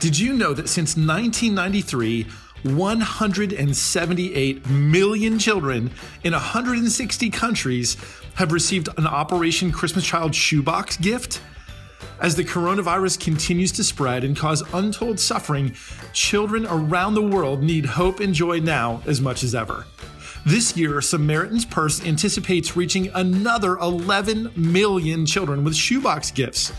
Did you know that since 1993, 178 million children in 160 countries have received an Operation Christmas Child shoebox gift? As the coronavirus continues to spread and cause untold suffering, children around the world need hope and joy now as much as ever. This year, Samaritan's Purse anticipates reaching another 11 million children with shoebox gifts.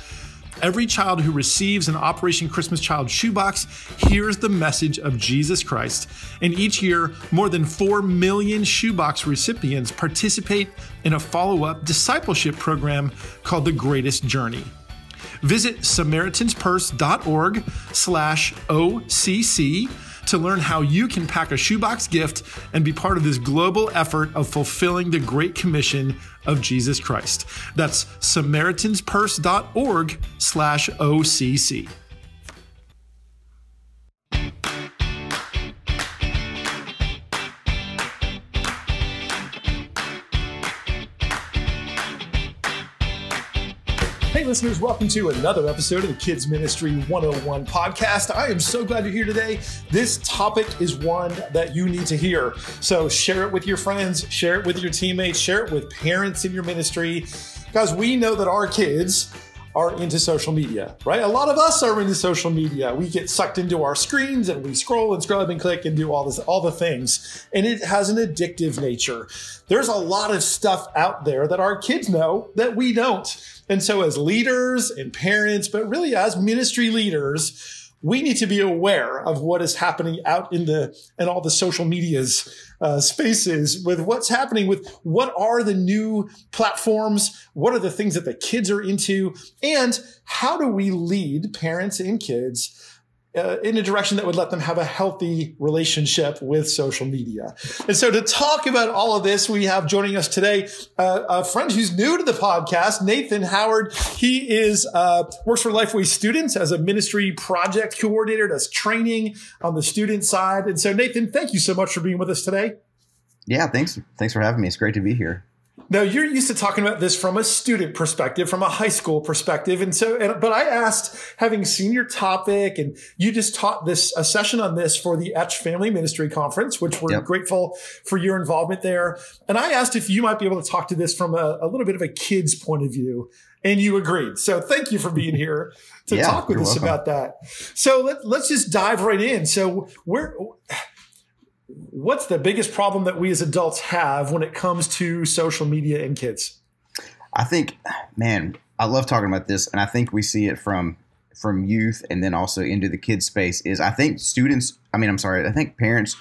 Every child who receives an Operation Christmas Child shoebox hears the message of Jesus Christ. And each year, more than 4 million shoebox recipients participate in a follow up discipleship program called The Greatest Journey. Visit SamaritansPurse.org slash OCC to learn how you can pack a shoebox gift and be part of this global effort of fulfilling the Great Commission of Jesus Christ. That's SamaritansPurse.org slash OCC. Listeners, welcome to another episode of the Kids Ministry 101 podcast. I am so glad you're here today. This topic is one that you need to hear. So share it with your friends, share it with your teammates, share it with parents in your ministry. Guys, we know that our kids are into social media, right? A lot of us are into social media. We get sucked into our screens and we scroll and scrub and click and do all this, all the things. And it has an addictive nature. There's a lot of stuff out there that our kids know that we don't. And so as leaders and parents, but really as ministry leaders, we need to be aware of what is happening out in the and all the social medias uh, spaces with what's happening with what are the new platforms what are the things that the kids are into and how do we lead parents and kids uh, in a direction that would let them have a healthy relationship with social media. And so, to talk about all of this, we have joining us today uh, a friend who's new to the podcast, Nathan Howard. He is uh, works for Lifeway Students as a ministry project coordinator, does training on the student side. And so, Nathan, thank you so much for being with us today. Yeah, thanks. Thanks for having me. It's great to be here. Now you're used to talking about this from a student perspective, from a high school perspective, and so. And, but I asked, having seen your topic, and you just taught this a session on this for the Etch Family Ministry Conference, which we're yep. grateful for your involvement there. And I asked if you might be able to talk to this from a, a little bit of a kid's point of view, and you agreed. So thank you for being here to yeah, talk with us welcome. about that. So let, let's just dive right in. So we're what's the biggest problem that we as adults have when it comes to social media and kids? I think, man, I love talking about this, and I think we see it from from youth and then also into the kids space. Is I think students, I mean, I'm sorry, I think parents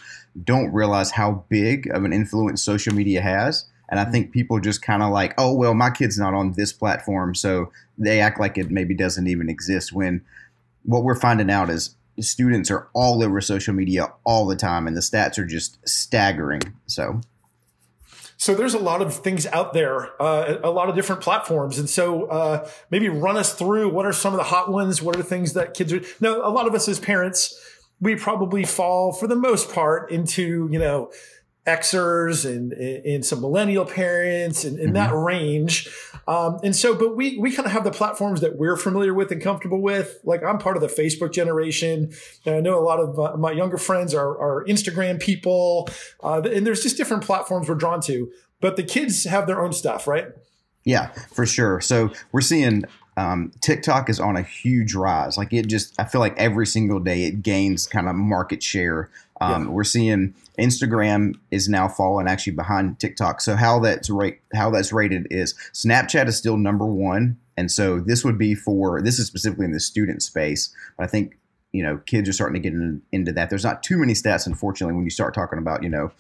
don't realize how big of an influence social media has. And I mm-hmm. think people just kind of like, oh, well, my kid's not on this platform. So they act like it maybe doesn't even exist when what we're finding out is students are all over social media all the time, and the stats are just staggering. So. So there's a lot of things out there, uh, a lot of different platforms, and so uh, maybe run us through what are some of the hot ones. What are the things that kids are? Now, a lot of us as parents, we probably fall for the most part into you know Xers and, and some millennial parents and in mm-hmm. that range. Um, and so, but we, we kind of have the platforms that we're familiar with and comfortable with. Like I'm part of the Facebook generation. And I know a lot of uh, my younger friends are, are Instagram people. Uh, and there's just different platforms we're drawn to, but the kids have their own stuff, right? Yeah, for sure. So we're seeing um, TikTok is on a huge rise. Like it just, I feel like every single day it gains kind of market share. Um, yeah. We're seeing Instagram is now falling actually behind TikTok. So how that's rate how that's rated is Snapchat is still number one, and so this would be for this is specifically in the student space. But I think you know kids are starting to get in, into that. There's not too many stats, unfortunately, when you start talking about you know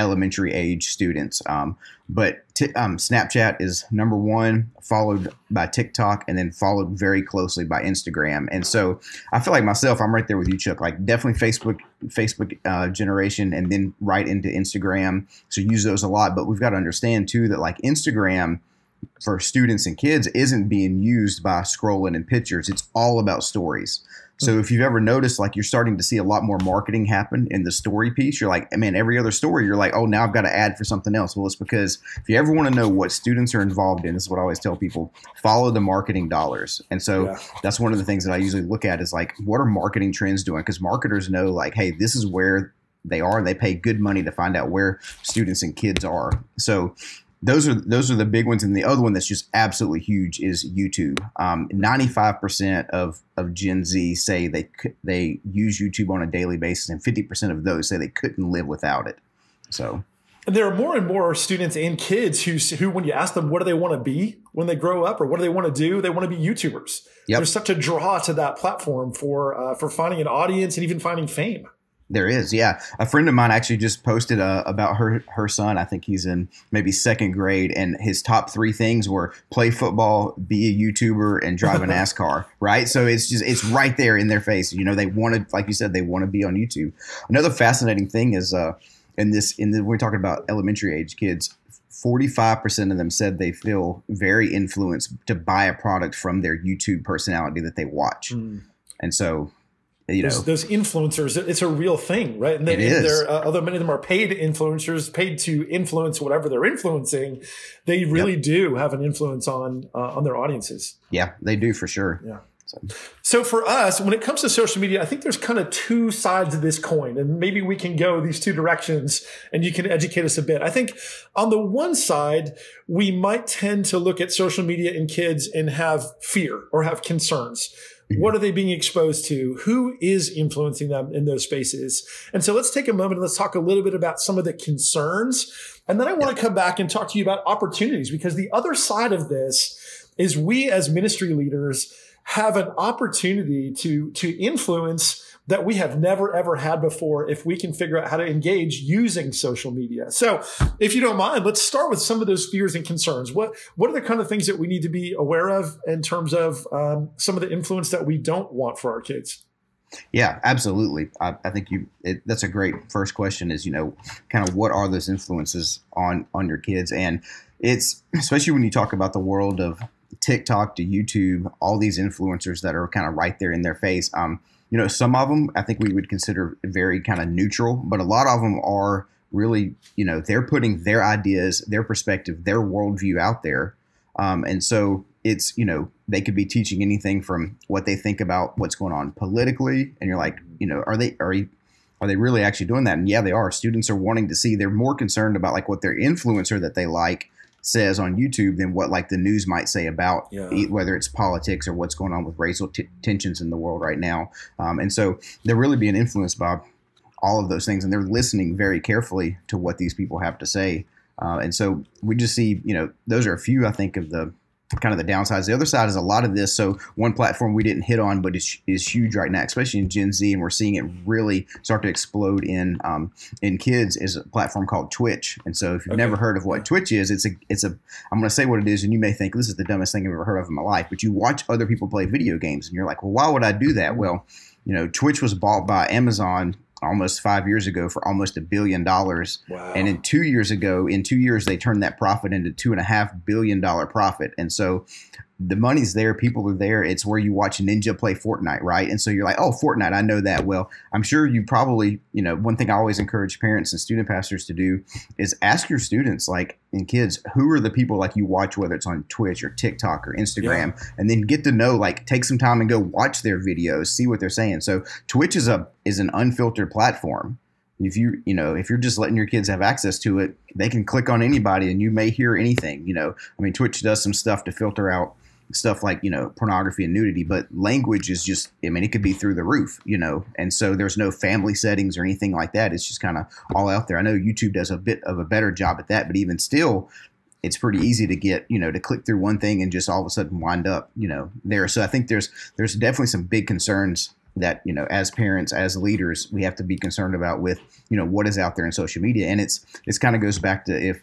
elementary age students. Um, but t- um, Snapchat is number one, followed by TikTok, and then followed very closely by Instagram. And so I feel like myself, I'm right there with you, Chuck. Like definitely Facebook, Facebook uh, generation, and then right into Instagram. So use those a lot. But we've got to understand too that like Instagram for students and kids isn't being used by scrolling and pictures. It's all about stories. So if you've ever noticed, like you're starting to see a lot more marketing happen in the story piece, you're like, I mean, every other story, you're like, oh, now I've got to add for something else. Well, it's because if you ever want to know what students are involved in, this is what I always tell people: follow the marketing dollars. And so yeah. that's one of the things that I usually look at is like, what are marketing trends doing? Because marketers know, like, hey, this is where they are. They pay good money to find out where students and kids are. So those are those are the big ones, and the other one that's just absolutely huge is YouTube. Ninety five percent of of Gen Z say they they use YouTube on a daily basis, and fifty percent of those say they couldn't live without it. So. And there are more and more students and kids who, who, when you ask them what do they want to be when they grow up, or what do they want to do, they want to be YouTubers. Yep. There's such a draw to that platform for uh, for finding an audience and even finding fame. There is, yeah. A friend of mine actually just posted uh, about her her son. I think he's in maybe second grade, and his top three things were play football, be a YouTuber, and drive a NASCAR. right, so it's just it's right there in their face. You know, they wanted, like you said, they want to be on YouTube. Another fascinating thing is, uh, in this, in the, we're talking about elementary age kids. 45% of them said they feel very influenced to buy a product from their YouTube personality that they watch. Mm. And so you those, know. those influencers it's a real thing right? And, they, it is. Uh, although many of them are paid influencers paid to influence whatever they're influencing. They really yep. do have an influence on uh, on their audiences. Yeah they do for sure. Yeah. So. so for us when it comes to social media i think there's kind of two sides of this coin and maybe we can go these two directions and you can educate us a bit. I think on the one side we might tend to look at social media in kids and have fear or have concerns what are they being exposed to? Who is influencing them in those spaces? And so let's take a moment and let's talk a little bit about some of the concerns. And then I want to come back and talk to you about opportunities because the other side of this is we as ministry leaders have an opportunity to, to influence that we have never ever had before if we can figure out how to engage using social media. So, if you don't mind, let's start with some of those fears and concerns. What what are the kind of things that we need to be aware of in terms of um, some of the influence that we don't want for our kids? Yeah, absolutely. I, I think you it, that's a great first question. Is you know, kind of what are those influences on on your kids, and it's especially when you talk about the world of TikTok to YouTube, all these influencers that are kind of right there in their face. Um, you know, some of them I think we would consider very kind of neutral, but a lot of them are really, you know, they're putting their ideas, their perspective, their worldview out there. Um, and so it's, you know, they could be teaching anything from what they think about what's going on politically. And you're like, you know, are they, are you, are they really actually doing that? And yeah, they are. Students are wanting to see, they're more concerned about like what their influencer that they like says on YouTube than what like the news might say about yeah. whether it's politics or what's going on with racial t- tensions in the world right now. Um, and so they're really being influenced by all of those things, and they're listening very carefully to what these people have to say. Uh, and so we just see, you know, those are a few, I think, of the kind of the downsides. The other side is a lot of this. So one platform we didn't hit on, but is, is huge right now, especially in Gen Z, and we're seeing it really start to explode in um, in kids. Is a platform called Twitch. And so if you've okay. never heard of what Twitch is, it's a it's a I'm going to say what it is, and you may think this is the dumbest thing I've ever heard of in my life. But you watch other people play video games, and you're like, well, why would I do that? Well, you know, Twitch was bought by Amazon almost five years ago for almost a billion dollars. Wow. And in two years ago, in two years, they turned that profit into two and a half billion dollar profit. And so the money's there, people are there. It's where you watch Ninja play Fortnite, right? And so you're like, oh, Fortnite, I know that. Well, I'm sure you probably, you know, one thing I always encourage parents and student pastors to do is ask your students, like, and kids, who are the people like you watch, whether it's on Twitch or TikTok or Instagram, yeah. and then get to know, like, take some time and go watch their videos, see what they're saying. So Twitch is a is an unfiltered platform if you you know if you're just letting your kids have access to it they can click on anybody and you may hear anything you know i mean twitch does some stuff to filter out stuff like you know pornography and nudity but language is just i mean it could be through the roof you know? And so there's no family settings or anything like that. It's just kind of all out there. I know youtube does a bit of a better job at that but even still it's pretty easy to get you know to click through one thing and just all of a sudden wind up you know there. So i think there's there's definitely some big concerns that you know as parents as leaders we have to be concerned about with you know what is out there in social media. And it's it's kind of goes back to if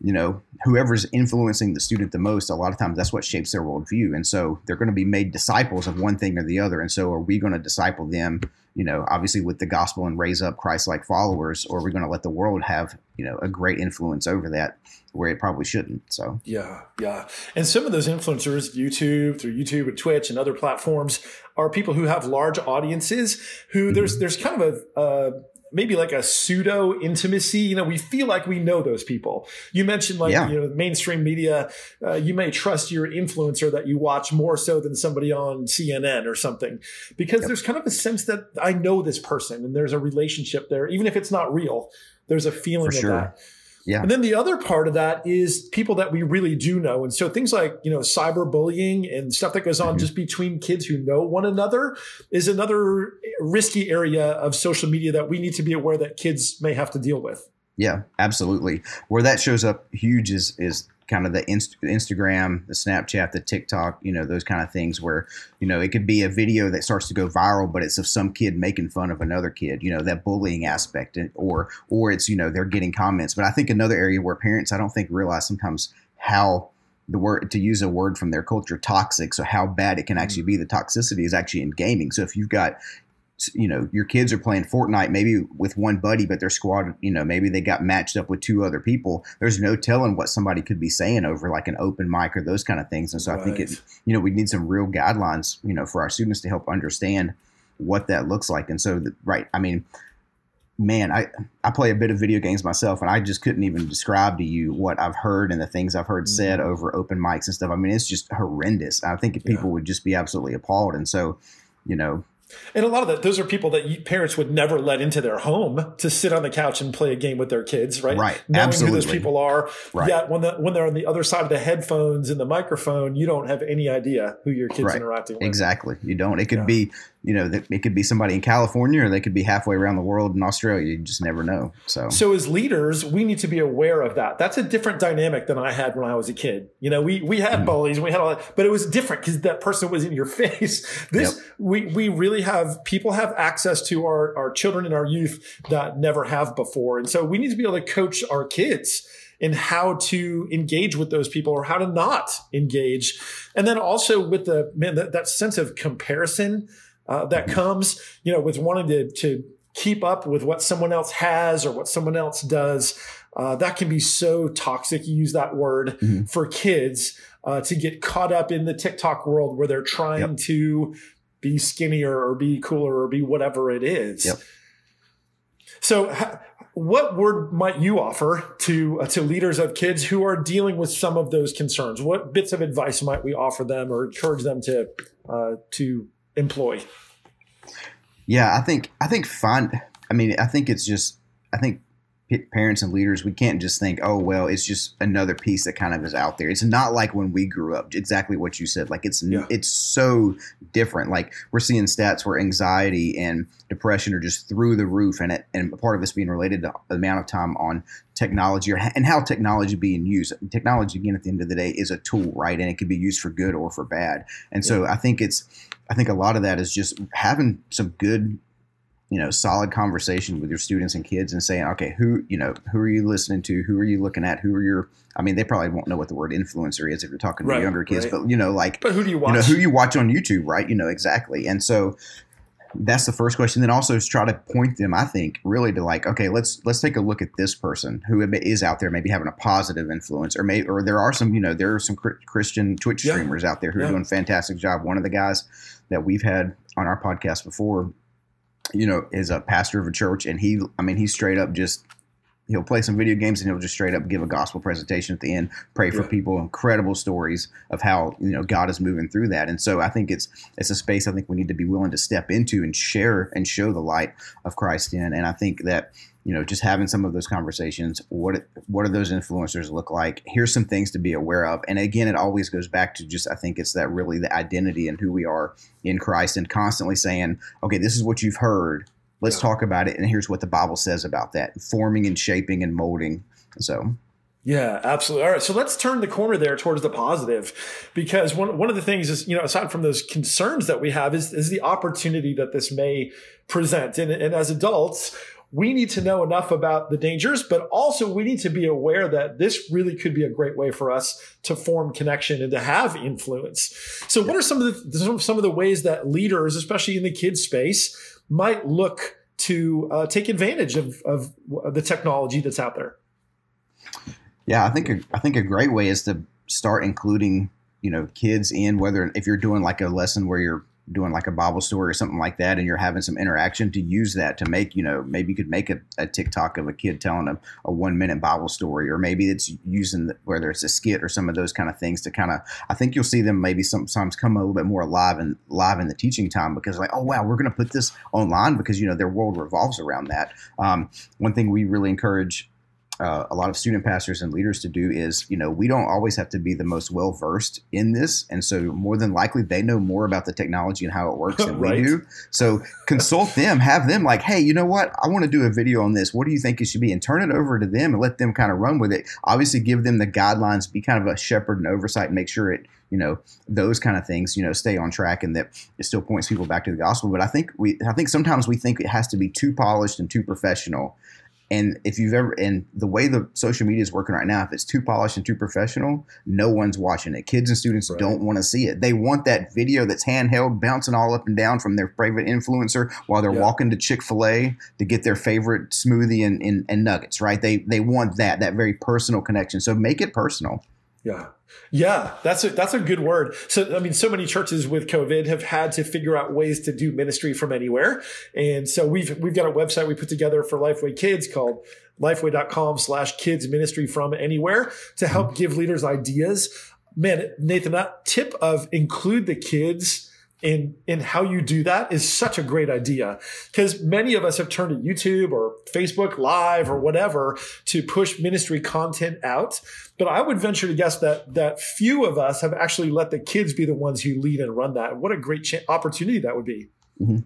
you know, whoever's influencing the student the most, a lot of times that's what shapes their worldview. And so they're going to be made disciples of one thing or the other. And so are we going to disciple them, you know, obviously with the gospel and raise up Christ like followers, or are we going to let the world have, you know, a great influence over that where it probably shouldn't? So, yeah, yeah. And some of those influencers, YouTube, through YouTube and Twitch and other platforms, are people who have large audiences who mm-hmm. there's, there's kind of a, uh, maybe like a pseudo intimacy. You know, we feel like we know those people. You mentioned like, yeah. you know, mainstream media, uh, you may trust your influencer that you watch more so than somebody on CNN or something, because yep. there's kind of a sense that I know this person and there's a relationship there, even if it's not real, there's a feeling For of sure. that. Yeah. And then the other part of that is people that we really do know. And so things like, you know, cyberbullying and stuff that goes on mm-hmm. just between kids who know one another is another risky area of social media that we need to be aware that kids may have to deal with. Yeah, absolutely. Where that shows up huge is is kind of the Inst- Instagram, the Snapchat, the TikTok, you know, those kind of things where, you know, it could be a video that starts to go viral, but it's of some kid making fun of another kid, you know, that bullying aspect or, or it's, you know, they're getting comments. But I think another area where parents, I don't think realize sometimes how the word to use a word from their culture toxic so how bad it can actually mm. be the toxicity is actually in gaming so if you've got you know your kids are playing Fortnite maybe with one buddy, but their squad, you know, maybe they got matched up with two other people. There's no telling what somebody could be saying over like an open mic or those kind of things. And so right. I think it, you know, we need some real guidelines, you know, for our students to help understand what that looks like. And so, the, right, I mean, man, I I play a bit of video games myself, and I just couldn't even describe to you what I've heard and the things I've heard mm-hmm. said over open mics and stuff. I mean, it's just horrendous. I think people yeah. would just be absolutely appalled. And so, you know, and a lot of that, those are people that parents would never let into their home to sit on the couch and play a game with their kids, right? Right. Knowing Absolutely. who those people are. Right. Yet when the, when they're on the other side of the headphones and the microphone, you don't have any idea who your kids right. interacting with. Exactly. You don't. It could yeah. be you know, it could be somebody in California or they could be halfway around the world in Australia. You just never know. So, so as leaders, we need to be aware of that. That's a different dynamic than I had when I was a kid. You know, we we had mm. bullies, we had all that, but it was different because that person was in your face. This yep. we we really have people have access to our our children and our youth that never have before, and so we need to be able to coach our kids in how to engage with those people or how to not engage. And then also with the man, that, that sense of comparison uh, that comes, you know, with wanting to, to keep up with what someone else has or what someone else does. Uh, that can be so toxic. You use that word mm-hmm. for kids uh, to get caught up in the TikTok world where they're trying yep. to be skinnier or be cooler or be whatever it is. Yep. So, ha- what word might you offer to uh, to leaders of kids who are dealing with some of those concerns? What bits of advice might we offer them or encourage them to uh, to employ? Yeah, I think I think fun. I mean, I think it's just I think parents and leaders we can't just think oh well it's just another piece that kind of is out there. It's not like when we grew up exactly what you said like it's yeah. it's so different. Like we're seeing stats where anxiety and depression are just through the roof and it, and part of this being related to the amount of time on technology or, and how technology being used. Technology again at the end of the day is a tool right? And it can be used for good or for bad. And so i think it's i think a lot of that is just having some good you know solid conversation with your students and kids and saying okay who you know who are you listening to? Who are you looking at? Who are your i mean they probably won't know what the word influencer is if you're talking right, to younger kids right. but you know like but who do you watch you know who you watch on youtube right? You know exactly. And so that's the first question. Then also try to point them i think really to like okay let's let's take a look at this person who is out there maybe having a positive influence or may or there are some you know there are some christian twitch yeah. streamers out there who yeah. are doing a fantastic job. One of the guys that we've had on our podcast before you know, is a pastor of a church, and he, I mean, he's straight up just he'll play some video games and he'll just straight up give a gospel presentation at the end, pray for yeah. people, incredible stories of how you know God is moving through that. And so I think it's it's a space I think we need to be willing to step into and share and show the light of Christ in. And I think that you know, just having some of those conversations. What what do those influencers look like? Here's some things to be aware of. And again, it always goes back to just I think it's that really the identity and who we are in Christ, and constantly saying, okay, this is what you've heard. Let's yeah. talk about it, and here's what the Bible says about that: forming and shaping and molding. So. Yeah, absolutely. All right. So let's turn the corner there towards the positive because one, one of the things is, you know, aside from those concerns that we have is, is the opportunity that this may present. And, and as adults, we need to know enough about the dangers, but also we need to be aware that this really could be a great way for us to form connection and to have influence. So, what are some of the some of the ways that leaders, especially in the kids space, might look to uh, take advantage of, of the technology that's out there? Yeah, I think a, I think a great way is to start including you know kids in whether if you're doing like a lesson where you're doing like a Bible story or something like that, and you're having some interaction to use that to make, you know, maybe you could make a, a TikTok of a kid telling a, a one minute Bible story, or maybe it's using the, whether it's a skit or some of those kind of things to kind of, I think you'll see them maybe sometimes come a little bit more alive and live in the teaching time because like, oh wow, we're going to put this online because you know their world revolves around that. Um, one thing we really encourage uh, a lot of student pastors and leaders to do is, you know, we don't always have to be the most well versed in this, and so more than likely they know more about the technology and how it works than right. we do. So consult them, have them like, hey, you know what? I want to do a video on this. What do you think it should be? And turn it over to them and let them kind of run with it. Obviously, give them the guidelines, be kind of a shepherd and oversight, and make sure it you know those kind of things you know stay on track and that it still points people back to the gospel but i think we i think sometimes we think it has to be too polished and too professional and if you've ever, and the way the social media is working right now, if it's too polished and too professional, no one's watching it. Kids and students right. don't want to see it. They want that video that's handheld, bouncing all up and down from their favorite influencer while they're yeah. walking to Chick fil A to get their favorite smoothie and, and, and nuggets, right? They, they want that, that very personal connection. So make it personal. Yeah. Yeah, that's a that's a good word. So I mean, so many churches with COVID have had to figure out ways to do ministry from anywhere. And so we've we've got a website we put together for Lifeway Kids called lifeway.com slash kids ministry from anywhere to help mm-hmm. give leaders ideas. Man, Nathan, that tip of include the kids in in how you do that is such a great idea because many of us have turned to YouTube or Facebook Live or whatever to push ministry content out. But I would venture to guess that that few of us have actually let the kids be the ones who lead and run that. What a great ch- opportunity that would be. Mm-hmm.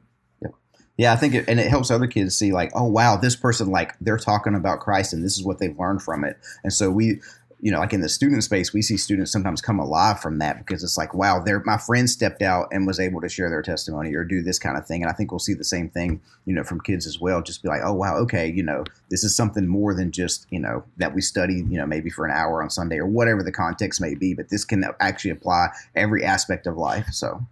Yeah, I think, it, and it helps other kids see like, oh wow, this person like they're talking about Christ, and this is what they've learned from it. And so we, you know, like in the student space, we see students sometimes come alive from that because it's like, wow, they my friend stepped out and was able to share their testimony or do this kind of thing. And I think we'll see the same thing, you know, from kids as well. Just be like, oh, wow, okay, you know, this is something more than just, you know, that we study, you know, maybe for an hour on Sunday or whatever the context may be, but this can actually apply every aspect of life. So.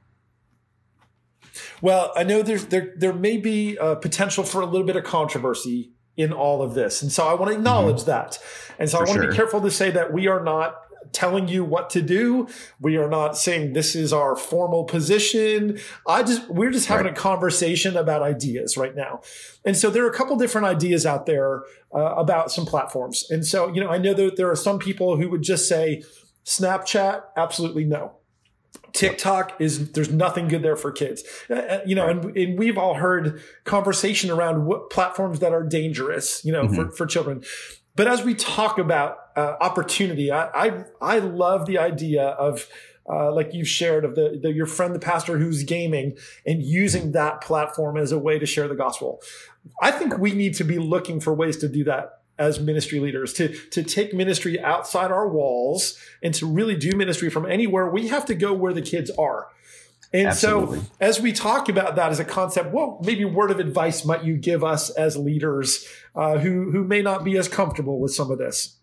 Well, I know there's there there may be a potential for a little bit of controversy in all of this. And so I want to acknowledge mm-hmm. that. And so For I want sure. to be careful to say that we are not telling you what to do. We are not saying this is our formal position. I just we're just having right. a conversation about ideas right now. And so there are a couple different ideas out there uh, about some platforms. And so, you know, I know that there are some people who would just say Snapchat, absolutely no. TikTok is there's nothing good there for kids. Uh, uh, you know, right. and, and, we've all heard conversation around what platforms that are dangerous, you know, mm-hmm. for, for children. But as we talk about uh, opportunity, I, I, I love the idea of uh, like you've shared of the, the, your friend the pastor who's gaming and using that platform as a way to share the gospel. I think we need to be looking for ways to do that as ministry leaders to to take ministry outside our walls and to really do ministry from anywhere we have to go where the kids are and Absolutely. so as we talk about that as a concept what maybe word of advice might you give us as leaders uh, who who may not be as comfortable with some of this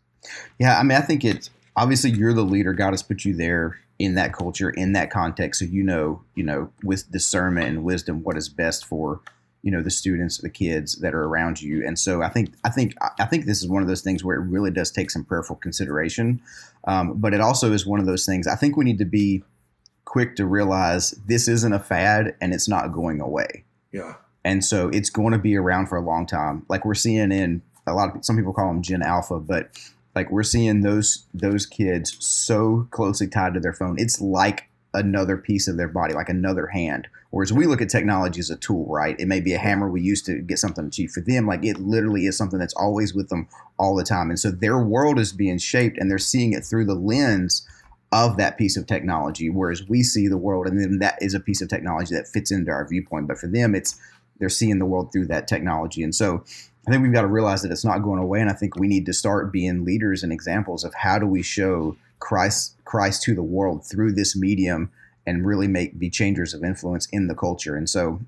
yeah i mean i think it's obviously you're the leader god has put you there in that culture in that context so you know you know with discernment and wisdom what is best for you know the students the kids that are around you. And so i think i think i think this is one of those things where it really does take some prayerful consideration. Um, but it also is one of those things i think we need to be quick to realize this isn't a fad and it's not going away. Yeah. And so it's going to be around for a long time. Like we're seeing in a lot of some people call them gen alpha but like we're seeing those those kids so closely tied to their phone. It's like another piece of their body, like another hand. Whereas we look at technology as a tool, right? It may be a hammer we use to get something achieved. For them, like it literally is something that's always with them all the time. And so their world is being shaped and they're seeing it through the lens of that piece of technology. Whereas we see the world and then that is a piece of technology that fits into our viewpoint. But for them, it's they're seeing the world through that technology. And so I think we've got to realize that it's not going away. And I think we need to start being leaders and examples of how do we show Christ Christ to the world through this medium and really make be changers of influence in the culture. And so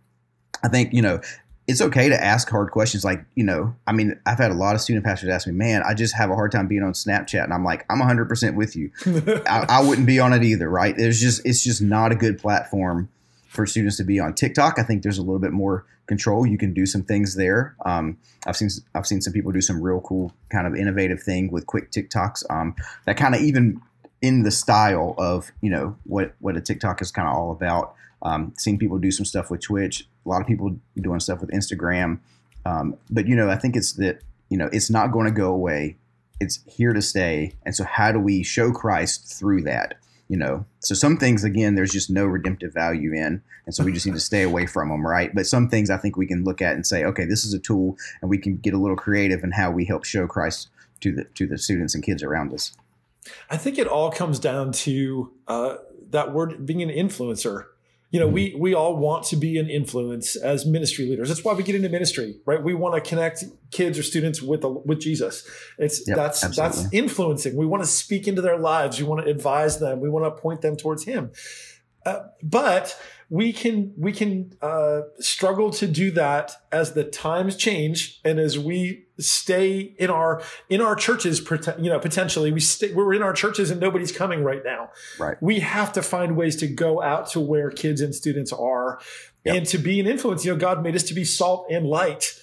I think, you know, it's okay to ask hard questions. Like, you know, I mean, I've had a lot of student pastors ask me, man, I just have a hard time being on Snapchat. And I'm like, I'm 100% with you. I, I, wouldn't be on it either, right? It's just, it's just not a good platform for students to be on TikTok. I think there's a little bit more control. You can do some things there. Um, I've seen, I've seen some people do some real cool kind of innovative thing with quick TikToks um, that kind of even in the style of, you know, what, what a TikTok is kind of all about. Um, seeing people do some stuff with Twitch, a lot of people doing stuff with Instagram. Um, but you know, I think it's that you know it's not going to go away. It's here to stay. And so, how do we show Christ through that? You know, so some things again, there's just no redemptive value in, and so we just need to stay away from them, right? But some things I think we can look at and say, okay, this is a tool, and we can get a little creative in how we help show Christ to the to the students and kids around us. I think it all comes down to uh, that word being an influencer you know, we we all want to be an influence as ministry leaders. That's why we get into ministry, right? We want to connect kids or students with the, with Jesus. It's yep, that's absolutely. that's influencing. We want to speak into their lives. We want to advise them. We want to point them towards Him. Uh, but we can we can uh, struggle to do that as the times change and as we stay in our in our churches you know potentially we stay we're in our churches and nobody's coming right now. Right. We have to find ways to go out to where kids and students are yep. and to be an influence. You know god made us to be salt and light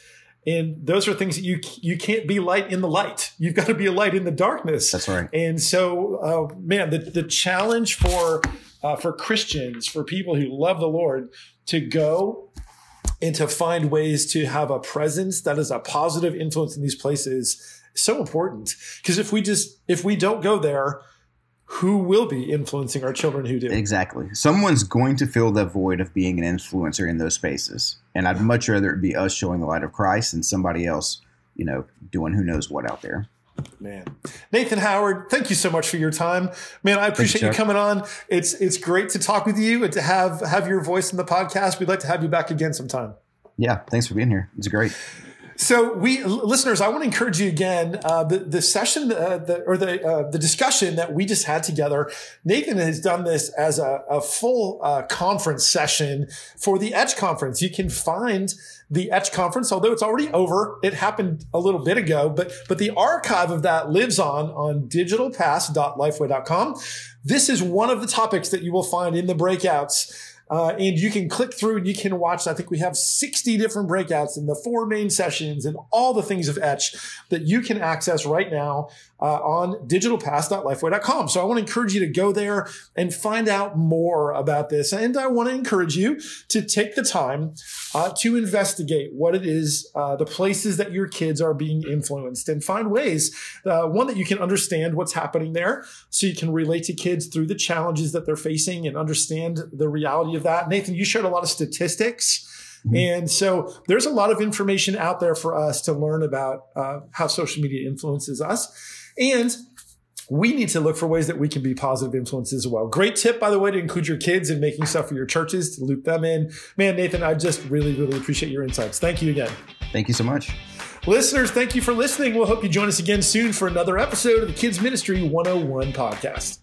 and those are things that you you can't be light in the light. You've got to be a light in the darkness. That's right. And so, uh, man, the the challenge for uh, for Christians, for people who love the Lord, to go and to find ways to have a presence that is a positive influence in these places so important. Because if we just if we don't go there, who will be influencing our children who do? Exactly. Someone's going to fill that void of being an influencer in those spaces. And I'd much rather it be us showing the light of Christ than somebody else, you know, doing who knows what out there. Man, Nathan Howard, thank you so much for your time. Man, I appreciate you, you, coming on. It's it's great to talk with you and to have have your voice in the podcast. We'd like to have you back again sometime. Yeah, thanks for being here. It's great. So, we listeners, I want to encourage you again. Uh, the the session uh, the, or the uh, the discussion that we just had together. Nathan has done this as a, a full uh, conference session for the Etch conference. You can find the Etch conference, although it's already over. It happened a little bit ago, but but the archive of that lives on on digitalpass.lifeway.com. This is one of the topics that you will find in the breakouts uh, and you can click through and you can watch. I think we have 60 different breakouts in the four main sessions and all the things of Etch that you can access right now uh, on digitalpass.lifeway.com. So I want to encourage you to go there and find out more about this. And I want to encourage you to take the time uh, to investigate what it is, uh, the places that your kids are being influenced and find ways, uh, one, that you can understand what's happening there so you can relate to kids through the challenges that they're facing and understand the reality of that. Nathan, you shared a lot of statistics. Mm-hmm. And so there's a lot of information out there for us to learn about uh, how social media influences us. And we need to look for ways that we can be positive influences as well. Great tip, by the way, to include your kids in making stuff for your churches, to loop them in. Man, Nathan, I just really, really appreciate your insights. Thank you again. Thank you so much. Listeners, thank you for listening. We'll hope you join us again soon for another episode of the Kids Ministry 101 podcast.